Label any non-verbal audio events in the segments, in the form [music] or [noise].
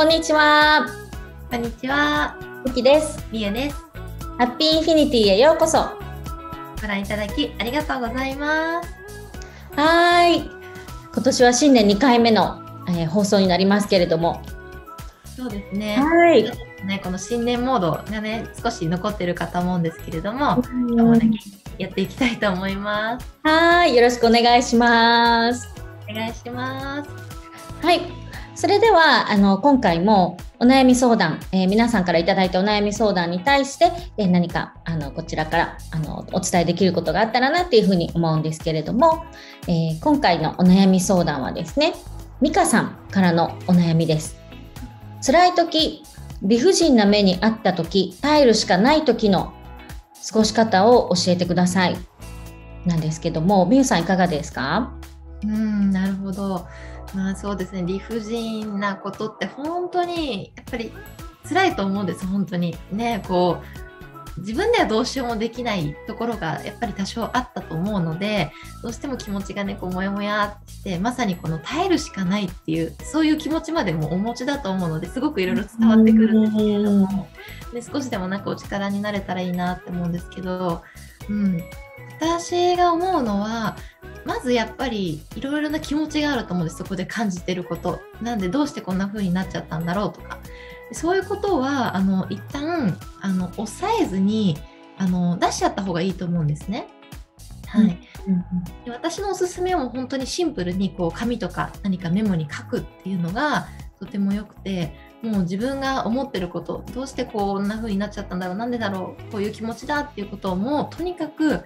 こんにちは。こんにちは。ゆきです。みゆです。ハッピーインフィニティへようこそ。はご覧いただきありがとうございます。ーい。今年は新年2回目の、えー放送になりますけれども。そうですね。はい。ね、この新年モードがね、少し残ってるかと思うんですけれども、今日もね、やっていきたいと思います。はーい。よろしくお願いします。お願いします。はい。それでは、あの、今回もお悩み相談、えー皆さんからいいたお悩み相談に対して、えー何か、あの、こちらから、あの、お伝えできることがあったらなっていうふうに思うんですけれども、えー今回のお悩み相談はですね、ミカさんからのお悩みです。辛い時、理不尽な目にあった時、耐えるしかない時の過ごし方を教えてください。なんですけども、みゆさんいかがですか？うん、なるほど。まあそうですね、理不尽なことって本当にやっぱり辛いと思うんです、本当に。ね、こう、自分ではどうしようもできないところがやっぱり多少あったと思うので、どうしても気持ちがね、こう、もやもやってして、まさにこの耐えるしかないっていう、そういう気持ちまでもお持ちだと思うので、すごくいろいろ伝わってくるんですけれども、で少しでもなんかお力になれたらいいなって思うんですけど、うん、私が思うのはまずやっぱりいろいろな気持ちがあると思うんです。そこで感じてること。なんでどうしてこんな風になっちゃったんだろうとか。そういうことはあの一旦あの抑えずにあの出しちゃった方がいいと思うんですね。はい、で私のおすすめはもう本当にシンプルにこう紙とか何かメモに書くっていうのがとてもよくてもう自分が思ってることどうしてこんな風になっちゃったんだろうなんでだろうこういう気持ちだっていうことをもうとにかく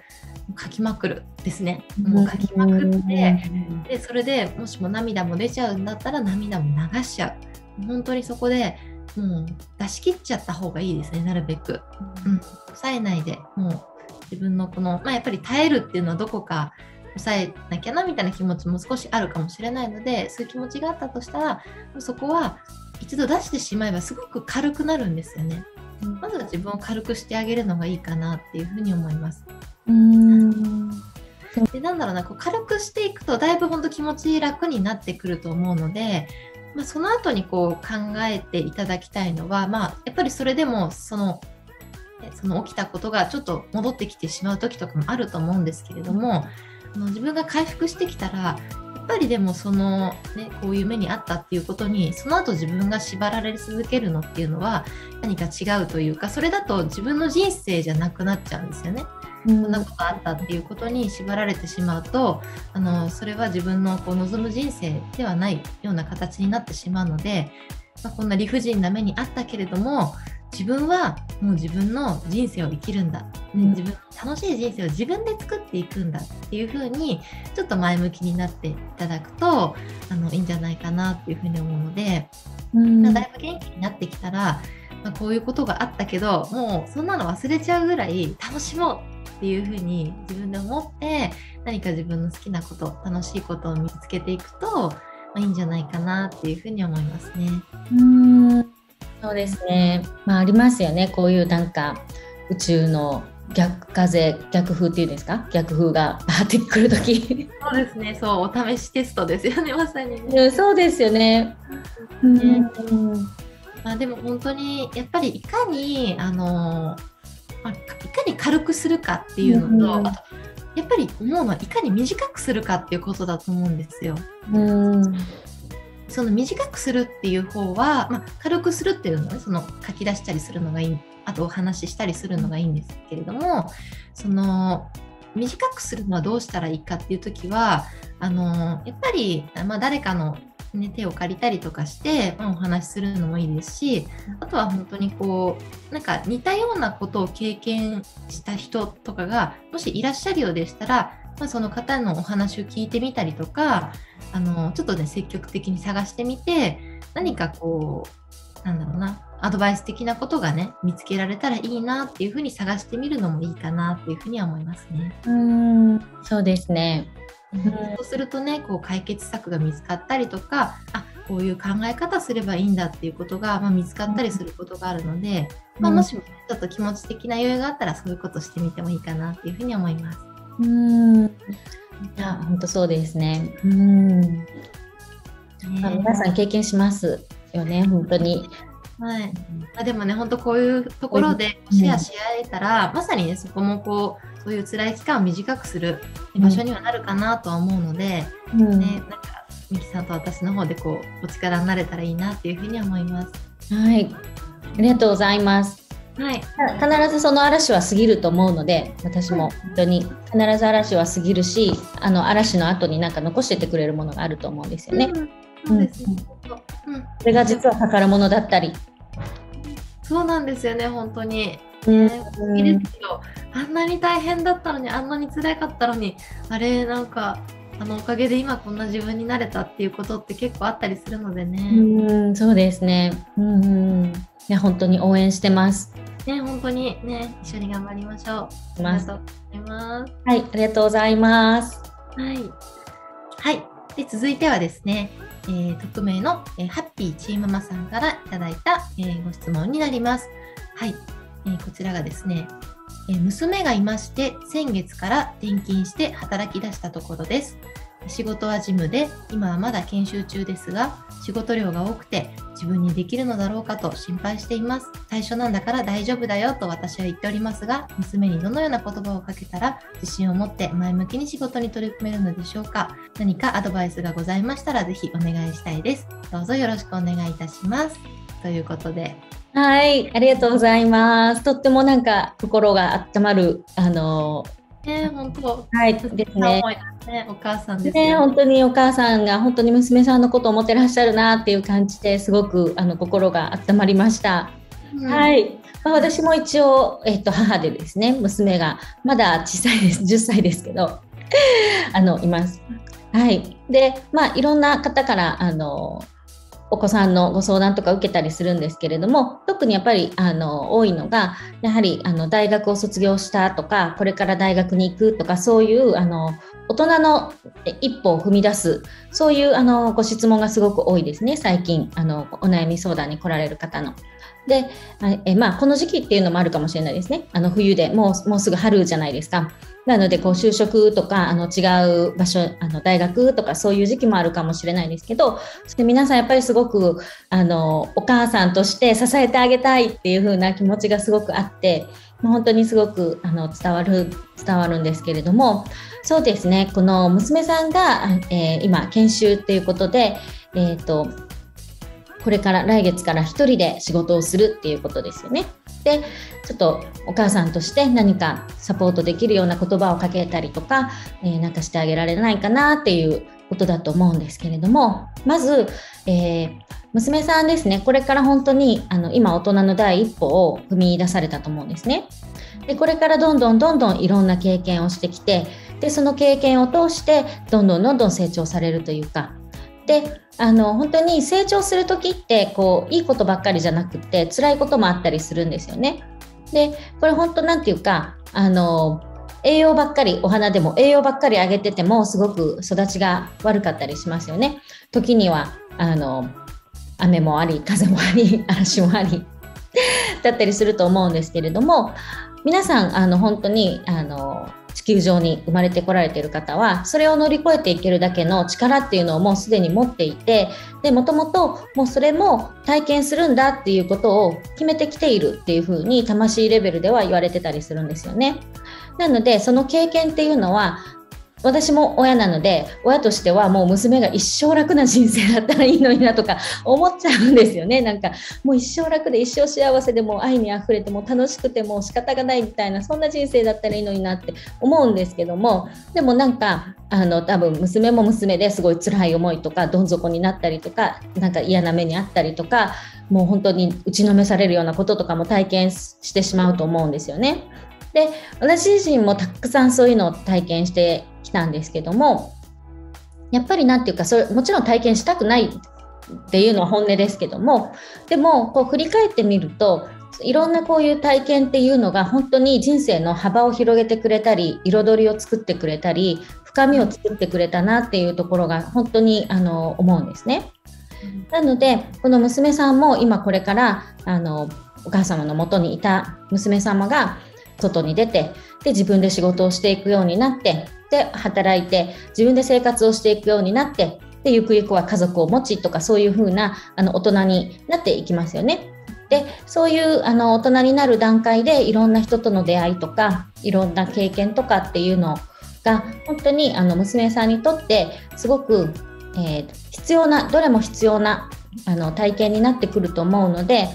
書きまくるですね。もう書きまくってでそれでもしも涙も出ちゃうんだったら涙も流しちゃう。本当にそこでもう出し切っちゃった方がいいですねなるべく、うん、抑えないでもう自分のこの、まあ、やっぱり耐えるっていうのはどこか抑えなきゃなみたいな気持ちも少しあるかもしれないのでそういう気持ちがあったとしたらそこは一度出してしまえばすごく軽くなるんですよね。まずは自分を軽くしてあげるのがいいかなっていうふうに思います。うんでなんだろうなこう軽くしていくとだいぶ本当気持ち楽になってくると思うので、まあ、その後にこう考えていただきたいのは、まあ、やっぱりそれでもそのその起きたことがちょっと戻ってきてしまう時とかもあると思うんですけれどもあの自分が回復してきたらやっぱりでもその、ね、こういう目にあったっていうことにその後自分が縛られ続けるのっていうのは何か違うというかそれだと自分の人生じゃなくなっちゃうんですよね。こんなことあったっていうことに縛られてしまうとあのそれは自分のこう望む人生ではないような形になってしまうので、まあ、こんな理不尽な目にあったけれども自分はもう自分の人生を生きるんだ、ねうん。自分楽しい人生を自分で作っていくんだっていうふうにちょっと前向きになっていただくとあのいいんじゃないかなっていうふうに思うので、うん。まあだいぶ元気になってきたら、まあ、こういうことがあったけどもうそんなの忘れちゃうぐらい楽しもうっていうふうに自分で思って何か自分の好きなこと楽しいことを見つけていくと、まあ、いいんじゃないかなっていうふうに思いますね。うんそうですね。まあありますよね。こういうなんか宇宙の逆風逆風っていうんですか？逆風がバーってくる時。そうですねそうお試しテストですよねまさにね。うんそうですよね。ねうんまあ、でも本当にやっぱりいかにあの、まあ、いかに軽くするかっていうのと、うんあとやっぱり思うのはいかに短くするかっていうことだと思うんですよ。うんその短くするっていう方は、まあ、軽くするっていうのはねその書き出したりするのがいいあとお話ししたりするのがいいんですけれどもその短くするのはどうしたらいいかっていう時はあのやっぱり、まあ、誰かの、ね、手を借りたりとかして、まあ、お話しするのもいいですしあとは本当にこうなんか似たようなことを経験した人とかがもしいらっしゃるようでしたら、まあ、その方のお話を聞いてみたりとかあのちょっとね積極的に探してみて何かこうなんだろうなアドバイス的なことがね見つけられたらいいなっていうふうに探してみるのもいいかなっていうふうには思いますね。うんそうですね。そうするとねこう解決策が見つかったりとかあこういう考え方すればいいんだっていうことが、まあ、見つかったりすることがあるので、まあ、もしもちょっと気持ち的な余裕があったらそういうことしてみてもいいかなっていうふうに思います。うんいや本当そうですね。うんねまあ皆さん経験しますよね本当に。はいまあ、でもね、本当こういうところでシェアし合えたら、うん、まさにね、そこもこう、そういう辛い期間を短くする場所にはなるかなとは思うので、うん、ね、なんか、ミキさんと私の方でこう、お力になれたらいいなっていうふうに思います。はい。ありがとうございます。はい、必ずその嵐は過ぎると思うので私も本当に必ず嵐は過ぎるしあの嵐の後になんか残しててくれるものがあると思うんですよね。そうですね、うん、それが実は宝物だったり。そうなんですよね本当に。ね、好きですけどあんなに大変だったのにあんなに辛かったのにあれなんかあのおかげで今こんな自分になれたっていうことって結構あったりするのでね。うんそうですね。うんいや本当に応援してます。ね本当にね一緒に頑張りましょう。ありがとうございます。はいありがとうございます。はいはいで続いてはですね。えー、匿名の、えー、ハッピーチーママさんからいただいた、えー、ご質問になります。はい、えー、こちらがですね、えー、娘がいまして先月から転勤して働き出したところです。仕事は事務で今はまだ研修中ですが仕事量が多くて自分にできるのだろうかと心配しています。最初なんだから大丈夫だよと私は言っておりますが娘にどのような言葉をかけたら自信を持って前向きに仕事に取り組めるのでしょうか。何かアドバイスがございましたらぜひお願いしたいです。どうぞよろしくお願いいたします。ということで。はい、ありがとうございます。とってもなんか心が温まるあのね、本当。はい、ですね。ね、お母さんですね、ね、本当にお母さんが本当に娘さんのことを思ってらっしゃるなっていう感じですごくあの心が温まりました。うん、はい。まあ、私も一応、えっと、母でですね、娘がまだ小さいです、10歳ですけど、[laughs] あの、います。はい。で、まあ、いろんな方から、あの、お子さんのご相談とか受けたりするんですけれども特にやっぱりあの多いのがやはりあの大学を卒業したとかこれから大学に行くとかそういうあの大人の一歩を踏み出すそういうあのご質問がすごく多いですね最近あのお悩み相談に来られる方の。でえまあ、この時期っていうのもあるかもしれないですね。あの冬でもうもうすぐ春じゃないですか。なのでこう就職とかあの違う場所あの大学とかそういう時期もあるかもしれないですけどそ皆さんやっぱりすごくあのお母さんとして支えてあげたいっていう風な気持ちがすごくあって本当にすごくあの伝わる伝わるんですけれどもそうですねこの娘さんが、えー、今研修っていうことで、えーとこれから来月から1人で仕事をするっていうことですよね。でちょっとお母さんとして何かサポートできるような言葉をかけたりとか、えー、なんかしてあげられないかなっていうことだと思うんですけれどもまず、えー、娘さんですねこれから本当にあの今大人の第一歩を踏み出されたと思うんですね。でこれからどんどんどんどんいろんな経験をしてきてでその経験を通してどんどんどんどん成長されるというかであの本当に成長する時ってこういいことばっかりじゃなくて辛いこともあったりするんですよね。でこれ本当なんていうかあの栄養ばっかりお花でも栄養ばっかりあげててもすごく育ちが悪かったりしますよね。時にはあの雨もあり風もあり [laughs] 嵐もありだったりすると思うんですけれども皆さんあの本当にあの地球上に生まれてこられている方はそれを乗り越えていけるだけの力っていうのをもうすでに持っていてでもともともうそれも体験するんだっていうことを決めてきているっていうふうに魂レベルでは言われてたりするんですよね。なのでその経験っていうのは私も親なので親としてはもう娘が一生楽な人生だったらいいのになとか思っちゃうんですよねなんかもう一生楽で一生幸せでも愛にあふれても楽しくても仕方がないみたいなそんな人生だったらいいのになって思うんですけどもでもなんかあの多分娘も娘ですごい辛い思いとかどん底になったりとかなんか嫌な目にあったりとかもう本当に打ちのめされるようなこととかも体験してしまうと思うんですよね。で私自身もたくさんそういうのを体験してたんですけどもやっぱり何て言うかそれもちろん体験したくないっていうのは本音ですけどもでもこう振り返ってみるといろんなこういう体験っていうのが本当に人生の幅を広げてくれたり彩りを作ってくれたり深みを作ってくれたなっていうところが本当にあの思うんですね。なのでこの娘さんも今これからあのお母様のもとにいた娘様が外に出てで自分で仕事をしていくようになってで働いて自分で生活をしていくようになってでゆくゆくは家族を持ちとかそういう風なあの大人になっていきますよね。でそういうあの大人になる段階でいろんな人との出会いとかいろんな経験とかっていうのが本当にあの娘さんにとってすごく、えー、必要などれも必要なあの体験になってくると思うので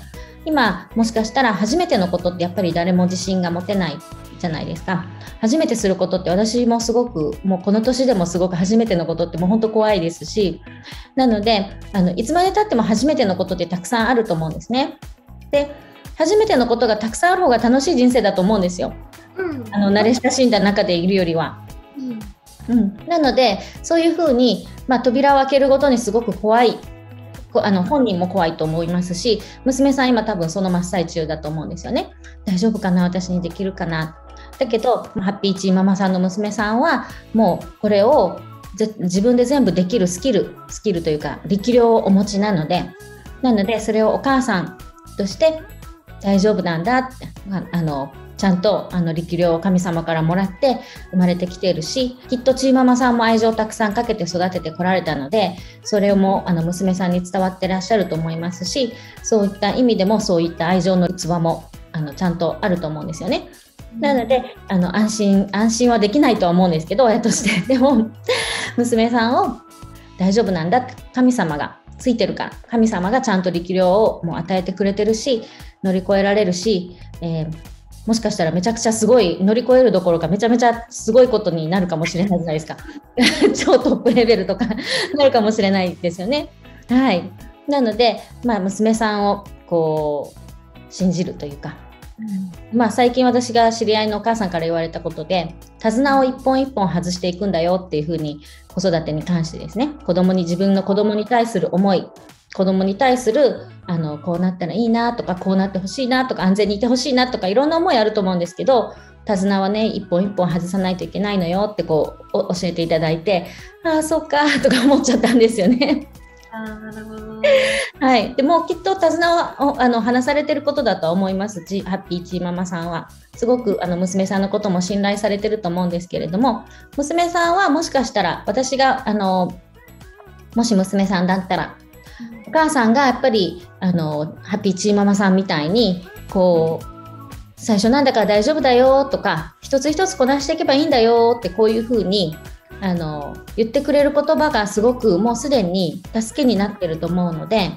今もしかしたら初めてのことってやっぱり誰も自信が持てないじゃないですか初めてすることって私もすごくもうこの年でもすごく初めてのことってもう本当怖いですしなのであのいつまでたっても初めてのことってたくさんあると思うんですね。で初めてのことがたくさんある方が楽しい人生だと思うんですよ。うん、あの慣れ親しんだ中でいるよりは。うん、うん、なのでそういうふうに、まあ、扉を開けるごとにすごく怖いあの本人も怖いと思いますし娘さん今多分その真っ最中だと思うんですよね。大丈夫かな？私にできるかな？だけどハッピーチーママさんの娘さんはもうこれを自分で全部できるスキルスキルというか力量をお持ちなのでなのでそれをお母さんとして大丈夫なんだってあのちゃんとあの力量を神様からもらって生まれてきているしきっとチーママさんも愛情をたくさんかけて育ててこられたのでそれもあの娘さんに伝わってらっしゃると思いますしそういった意味でもそういった愛情の器もあのちゃんとあると思うんですよね。なのであの安心安心はできないとは思うんですけど親として。[laughs] でも娘さんを大丈夫なんだって神様がついてるから神様がちゃんと力量をもう与えてくれてるし乗り越えられるし、えー、もしかしたらめちゃくちゃすごい乗り越えるどころかめちゃめちゃすごいことになるかもしれないじゃないですか。[laughs] 超トップレベルとか [laughs] なるかもしれないですよね。はい。なので、まあ、娘さんをこう信じるというか、うん、まあ、最近私が知り合いのお母さんから言われたことで手綱を一本一本外していくんだよっていうふうに子育てに関してですね子供に自分の子供に対する思い子供に対するあのこうなったらいいなとかこうなってほしいなとか安全にいてほしいなとかいろんな思いあると思うんですけど手綱はね一本一本外さないといけないのよってこう教えていただいてああそっかとか思っちゃったんですよね。はい、でもきっと手綱はあの話されてることだと思います。ハッピーチーママさんは。すごくあの娘さんのことも信頼されてると思うんですけれども。娘さんはもしかしたら私があのもし娘さんだったらお母さんがやっぱりあのハッピーチーママさんみたいにこう最初なんだから大丈夫だよとか一つ一つこなしていけばいいんだよってこういうふうにあの言ってくれる言葉がすごくもうすでに助けになってると思うので、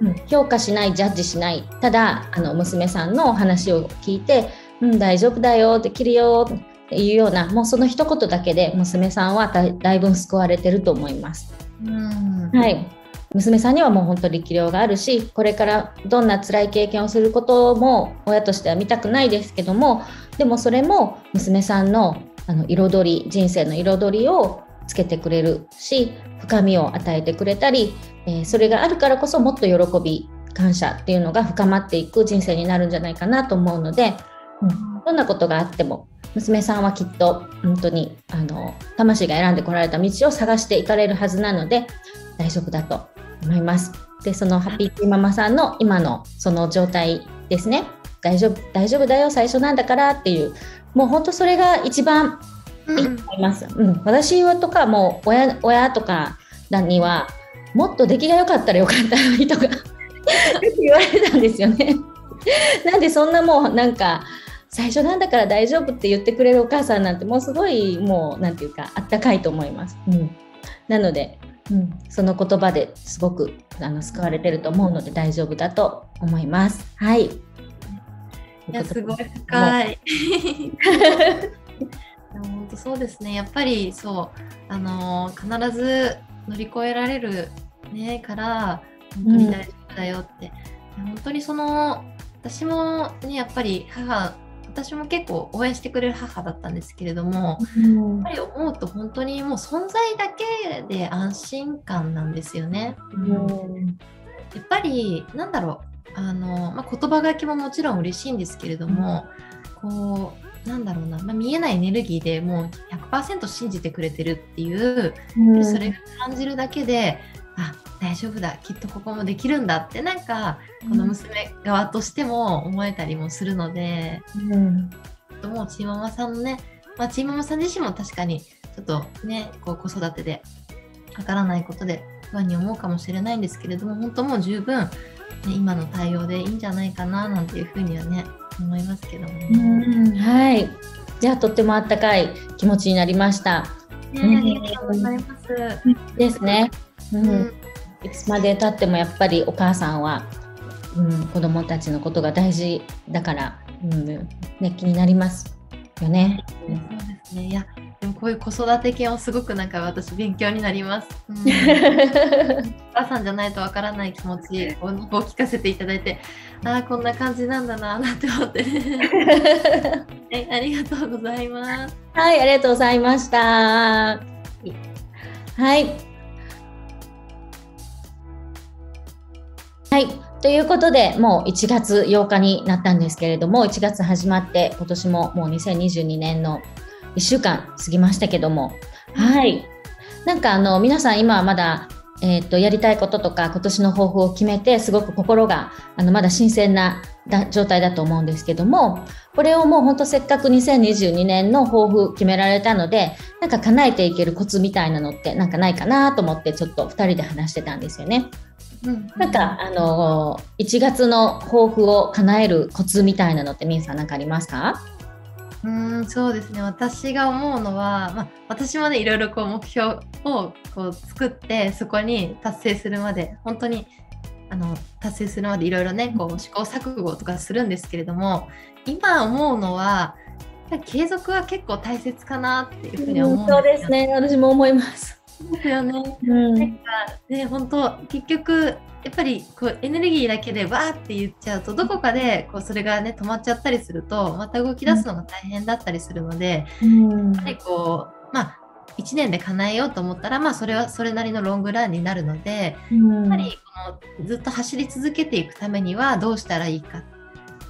うん、評価しないジャッジしない。ただあの娘さんの話を聞いて「うん大丈夫だよできるよ」っていうようなもうその一言だけで娘さんはだいぶ救われてると思います。うん。はい。娘さんにはもう本当に力量があるしこれからどんな辛い経験をすることも親としては見たくないですけどもでもそれも娘さんのあの彩り人生の彩りをつけてくれるし深みを与えてくれたり、えー、それがあるからこそもっと喜び感謝っていうのが深まっていく人生になるんじゃないかなと思うので、うん、どんなことがあっても娘さんはきっと本当にあの魂が選んでこられた道を探していかれるはずなので大丈夫だと思います。でそのハッピーティーママさんの今のその状態ですね大丈夫大丈夫だよ最初なんだからっていうもう本当それが一番いいと思います。うん、うん、私はとかもう親親とかにはもっと出来が良かったらよかった人が [laughs] 言われたんですよね。なんでそんなもうなんか最初なんだから大丈夫って言ってくれるお母さんなんてもうすごいもうなんていうかあったかいと思います。うん、なので、うん、その言葉ですごくあの救われてると思うので大丈夫だと思います。はい。いやすごい深い。[laughs] 本当そうですね。やっぱりそうあのー、必ず乗り越えられる、ね、から本当に大丈夫だよって、うん、本当にその私もねやっぱり母私も結構応援してくれる母だったんですけれども、うん、やっぱり思うと本当にもう存在だけで安心感なんですよね。うん、やっぱりなんだろうあの、まあ、言葉書きももちろん嬉しいんですけれども、こうなんだろうな、まあ、見えないエネルギーでもう100%信じてくれてるっていう、うん、それが感じるだけであ大丈夫だきっとここもできるんだってなんかこの娘側としても思えたりもするので、うん、もうちーママさんのね、まあ、ちーママさん自身も確かにちょっとねこう子育てでわからないことで不安に思うかもしれないんですけれども本当もう十分、ね、今の対応でいいんじゃないかななんていうふうにはね思いますけどもね。はいじゃあとってもあったかい気持ちになりました。ね、ありがとうございます。ですね。うん、いつまでたってもやっぱりお母さんは、うん、子供たちのことが大事だから、うんね、気になりますよね。そうですねいやでもこういう子育て系もすごくなんか私勉強になります。うん、[laughs] お母さんじゃないとわからない気持ちを聞かせていただいてああこんな感じなんだななんて思って、ね [laughs] はい、ありがとうございます。はいありがとうございました。はい。はい。ということで、もう1月8日になったんですけれども、1月始まって、今年ももう2022年の1週間過ぎましたけども、はい。なんかあの、皆さん今はまだ、えー、とやりたいこととか今年の抱負を決めてすごく心があのまだ新鮮な状態だと思うんですけどもこれをもうほんとせっかく2022年の抱負決められたのでなんか叶えていけるコツみたいなのってなんかないかなと思ってちょっと2人で話してたんですよね。なんかあの1月の抱負を叶えるコツみたいなのってみんさん何かありますか？うんそうですね。私が思うのは、まあ、私もねいろいろこう目標をこう作ってそこに達成するまで本当にあの達成するまでいろいろねこう試行錯誤とかするんですけれども今思うのは継続は結構大切かなっていうふうに思うんです、うん、そうですね。私も思います。ですよね。うん、なんかね本当結局やっぱりこうエネルギーだけでわーって言っちゃうとどこかでこうそれがね止まっちゃったりするとまた動き出すのが大変だったりするので、うん、やっぱりこうまあ1年で叶えようと思ったら、まあ、それはそれなりのロングランになるので、うん、やっぱりこのずっと走り続けていくためにはどうしたらいいか。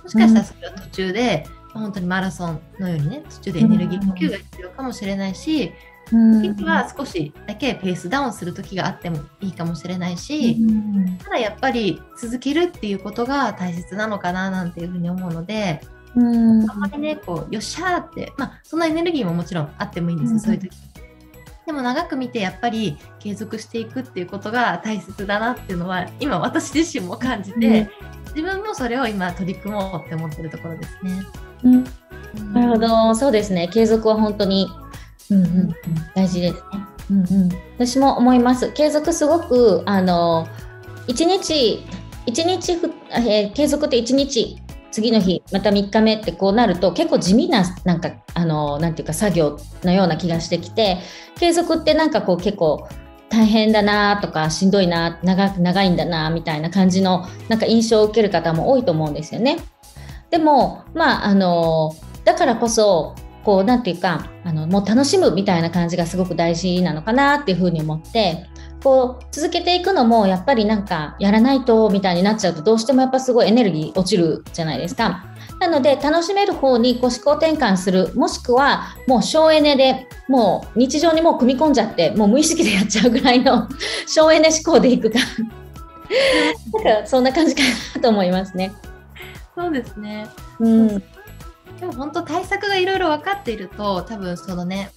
もしかしたらそれは途中で、うん、本当にマラソンのようにね途中でエネルギー呼吸が必要かもしれないし、時は少しだけペースダウンする時があってもいいかもしれないし、ただやっぱり続けるっていうことが大切なのかななんていうふうに思うので、あんまりねこうよっしゃーってまあそんなエネルギーももちろんあってもいいんですよ、そういう時。でも長く見てやっぱり継続していくっていうことが大切だなっていうのは今私自身も感じて、自分もそれを今取り組もうって思ってるところですね。うん、なるほどそうですね継続は本当にうんうん、大事ですね。うんうん、私も思います。継続すごくあの1日1日ふ、えー、継続って1日次の日また3日目ってこうなると結構地味ななんかあのなんていうか作業のような気がしてきて継続ってなんかこう結構大変だなとかしんどいな長長いんだなみたいな感じのなんか印象を受ける方も多いと思うんですよね。でもまああのだからこそこうなんていうかあのもう楽しむみたいな感じがすごく大事なのかなっていうふうに思ってこう続けていくのもやっぱりなんかやらないとみたいになっちゃうとどうしてもやっぱすごいエネルギー落ちるじゃないですか。なので楽しめる方にこう思考転換するもしくはもう省エネでもう日常にもう組み込んじゃってもう無意識でやっちゃうぐらいの [laughs] 省エネ思考でいくか [laughs] なんかそんな感じかなと思いますね。そうですね。うん。でも本当対策がいろいろ分かっていると多分そのね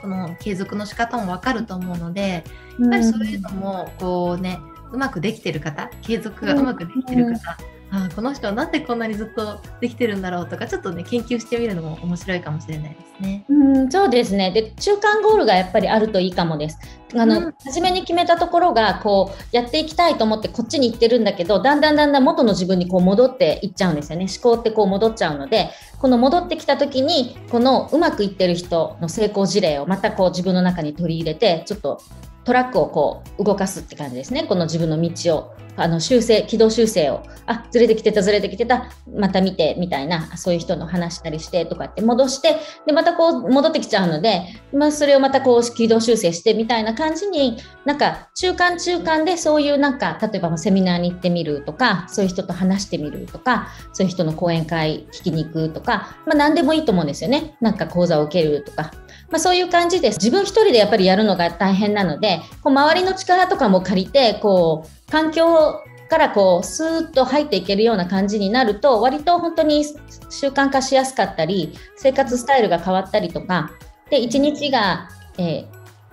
この継続の仕方も分かると思うのでやっぱりそういうのもこうねうまくできてる方継続がうまくできてる方、あこの人はなんでこんなにずっとできてるんだろうとかちょっとね研究してみるのも面白いかもしれないですね。うんそうですねで中間ゴールがやっぱりあるといいかもです。あの、うん、初めに決めたところがこうやっていきたいと思ってこっちに行ってるんだけどだんだんだんだん元の自分にこう戻っていっちゃうんですよね思考ってこう戻っちゃうのでこの戻ってきた時にこのうまくいってる人の成功事例をまたこう自分の中に取り入れてちょっとトラックをこう動かすって感じですね。この自分の道をあの修正軌道修正を。あずれてきてたずれてきてた。また見てみたいな。そういう人の話したりしてとかって戻してでまたこう戻ってきちゃうので、まあ、それをまたこう軌道修正してみたいな感じになんか中間中間でそういうなんか例えばセミナーに行ってみるとかそういう人と話してみるとかそういう人の講演会聞きに行くとか、まあ、何でもいいと思うんですよね。なんか講座を受けるとか。まあ、そういう感じです。自分一人でやっぱりやるのが大変なのでこう周りの力とかも借りてこう環境からこうスーッと入っていけるような感じになると割と本当に習慣化しやすかったり生活スタイルが変わったりとかで1日が、え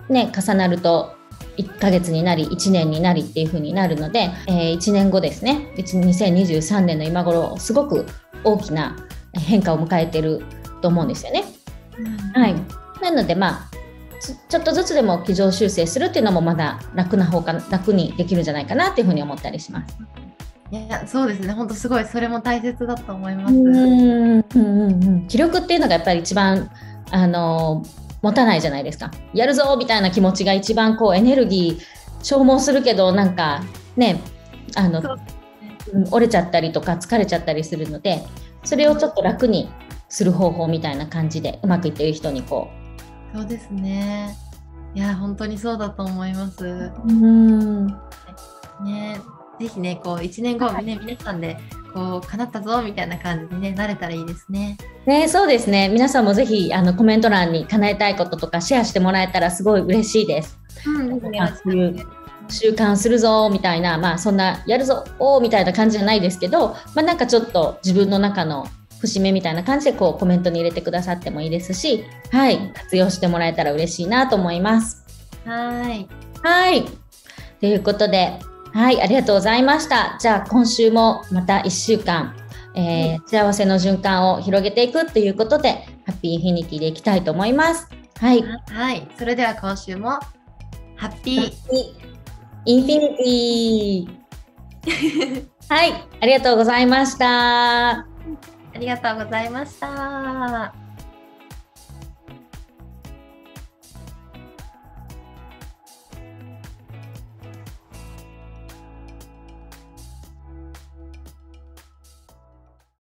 ー、ね、重なると1ヶ月になり1年になりっていう風になるので、えー、1年後ですね。2023年の今頃すごく大きな変化を迎えてると思うんですよね。はい、なのでまあちょっとずつでも軌道修正するっていうのもまだ楽な方か楽にできるんじゃないかなっていうふうに思ったりします。いやそうですね本当すごいそれも大切だと思います。うんうんうん気力っていうのがやっぱり一番あの持たないじゃないですか。やるぞみたいな気持ちが一番こうエネルギー消耗するけどなんかねあの、ね、折れちゃったりとか疲れちゃったりするのでそれをちょっと楽にする方法みたいな感じでうまくいってる人にこうそうですね。いや本当にそうだと思います。うん。ねぜひねこう1年後ね皆さんでこう叶ったぞみたいな感じに、ね、なれたらいいですね。ねそうですね。皆さんもぜひあのコメント欄に叶えたいこととかシェアしてもらえたらすごい嬉しいです。うん、習慣するぞみたいな、まあ、そんなやるぞおみたいな感じじゃないですけど、まあ、なんかちょっと自分の中の節目みたいな感じでこうコメントに入れてくださってもいいですし、はい、活用してもらえたら嬉しいなと思います。はい。はい。ということで、はい、ありがとうございました。じゃあ今週もまた1週間、えー、幸せの循環を広げていくということで、ハッピーインフィニティでいきたいと思います。はい。はい。それでは今週もハッピーインフィニティ [laughs] はい、ありがとうございました。ありがとうございました。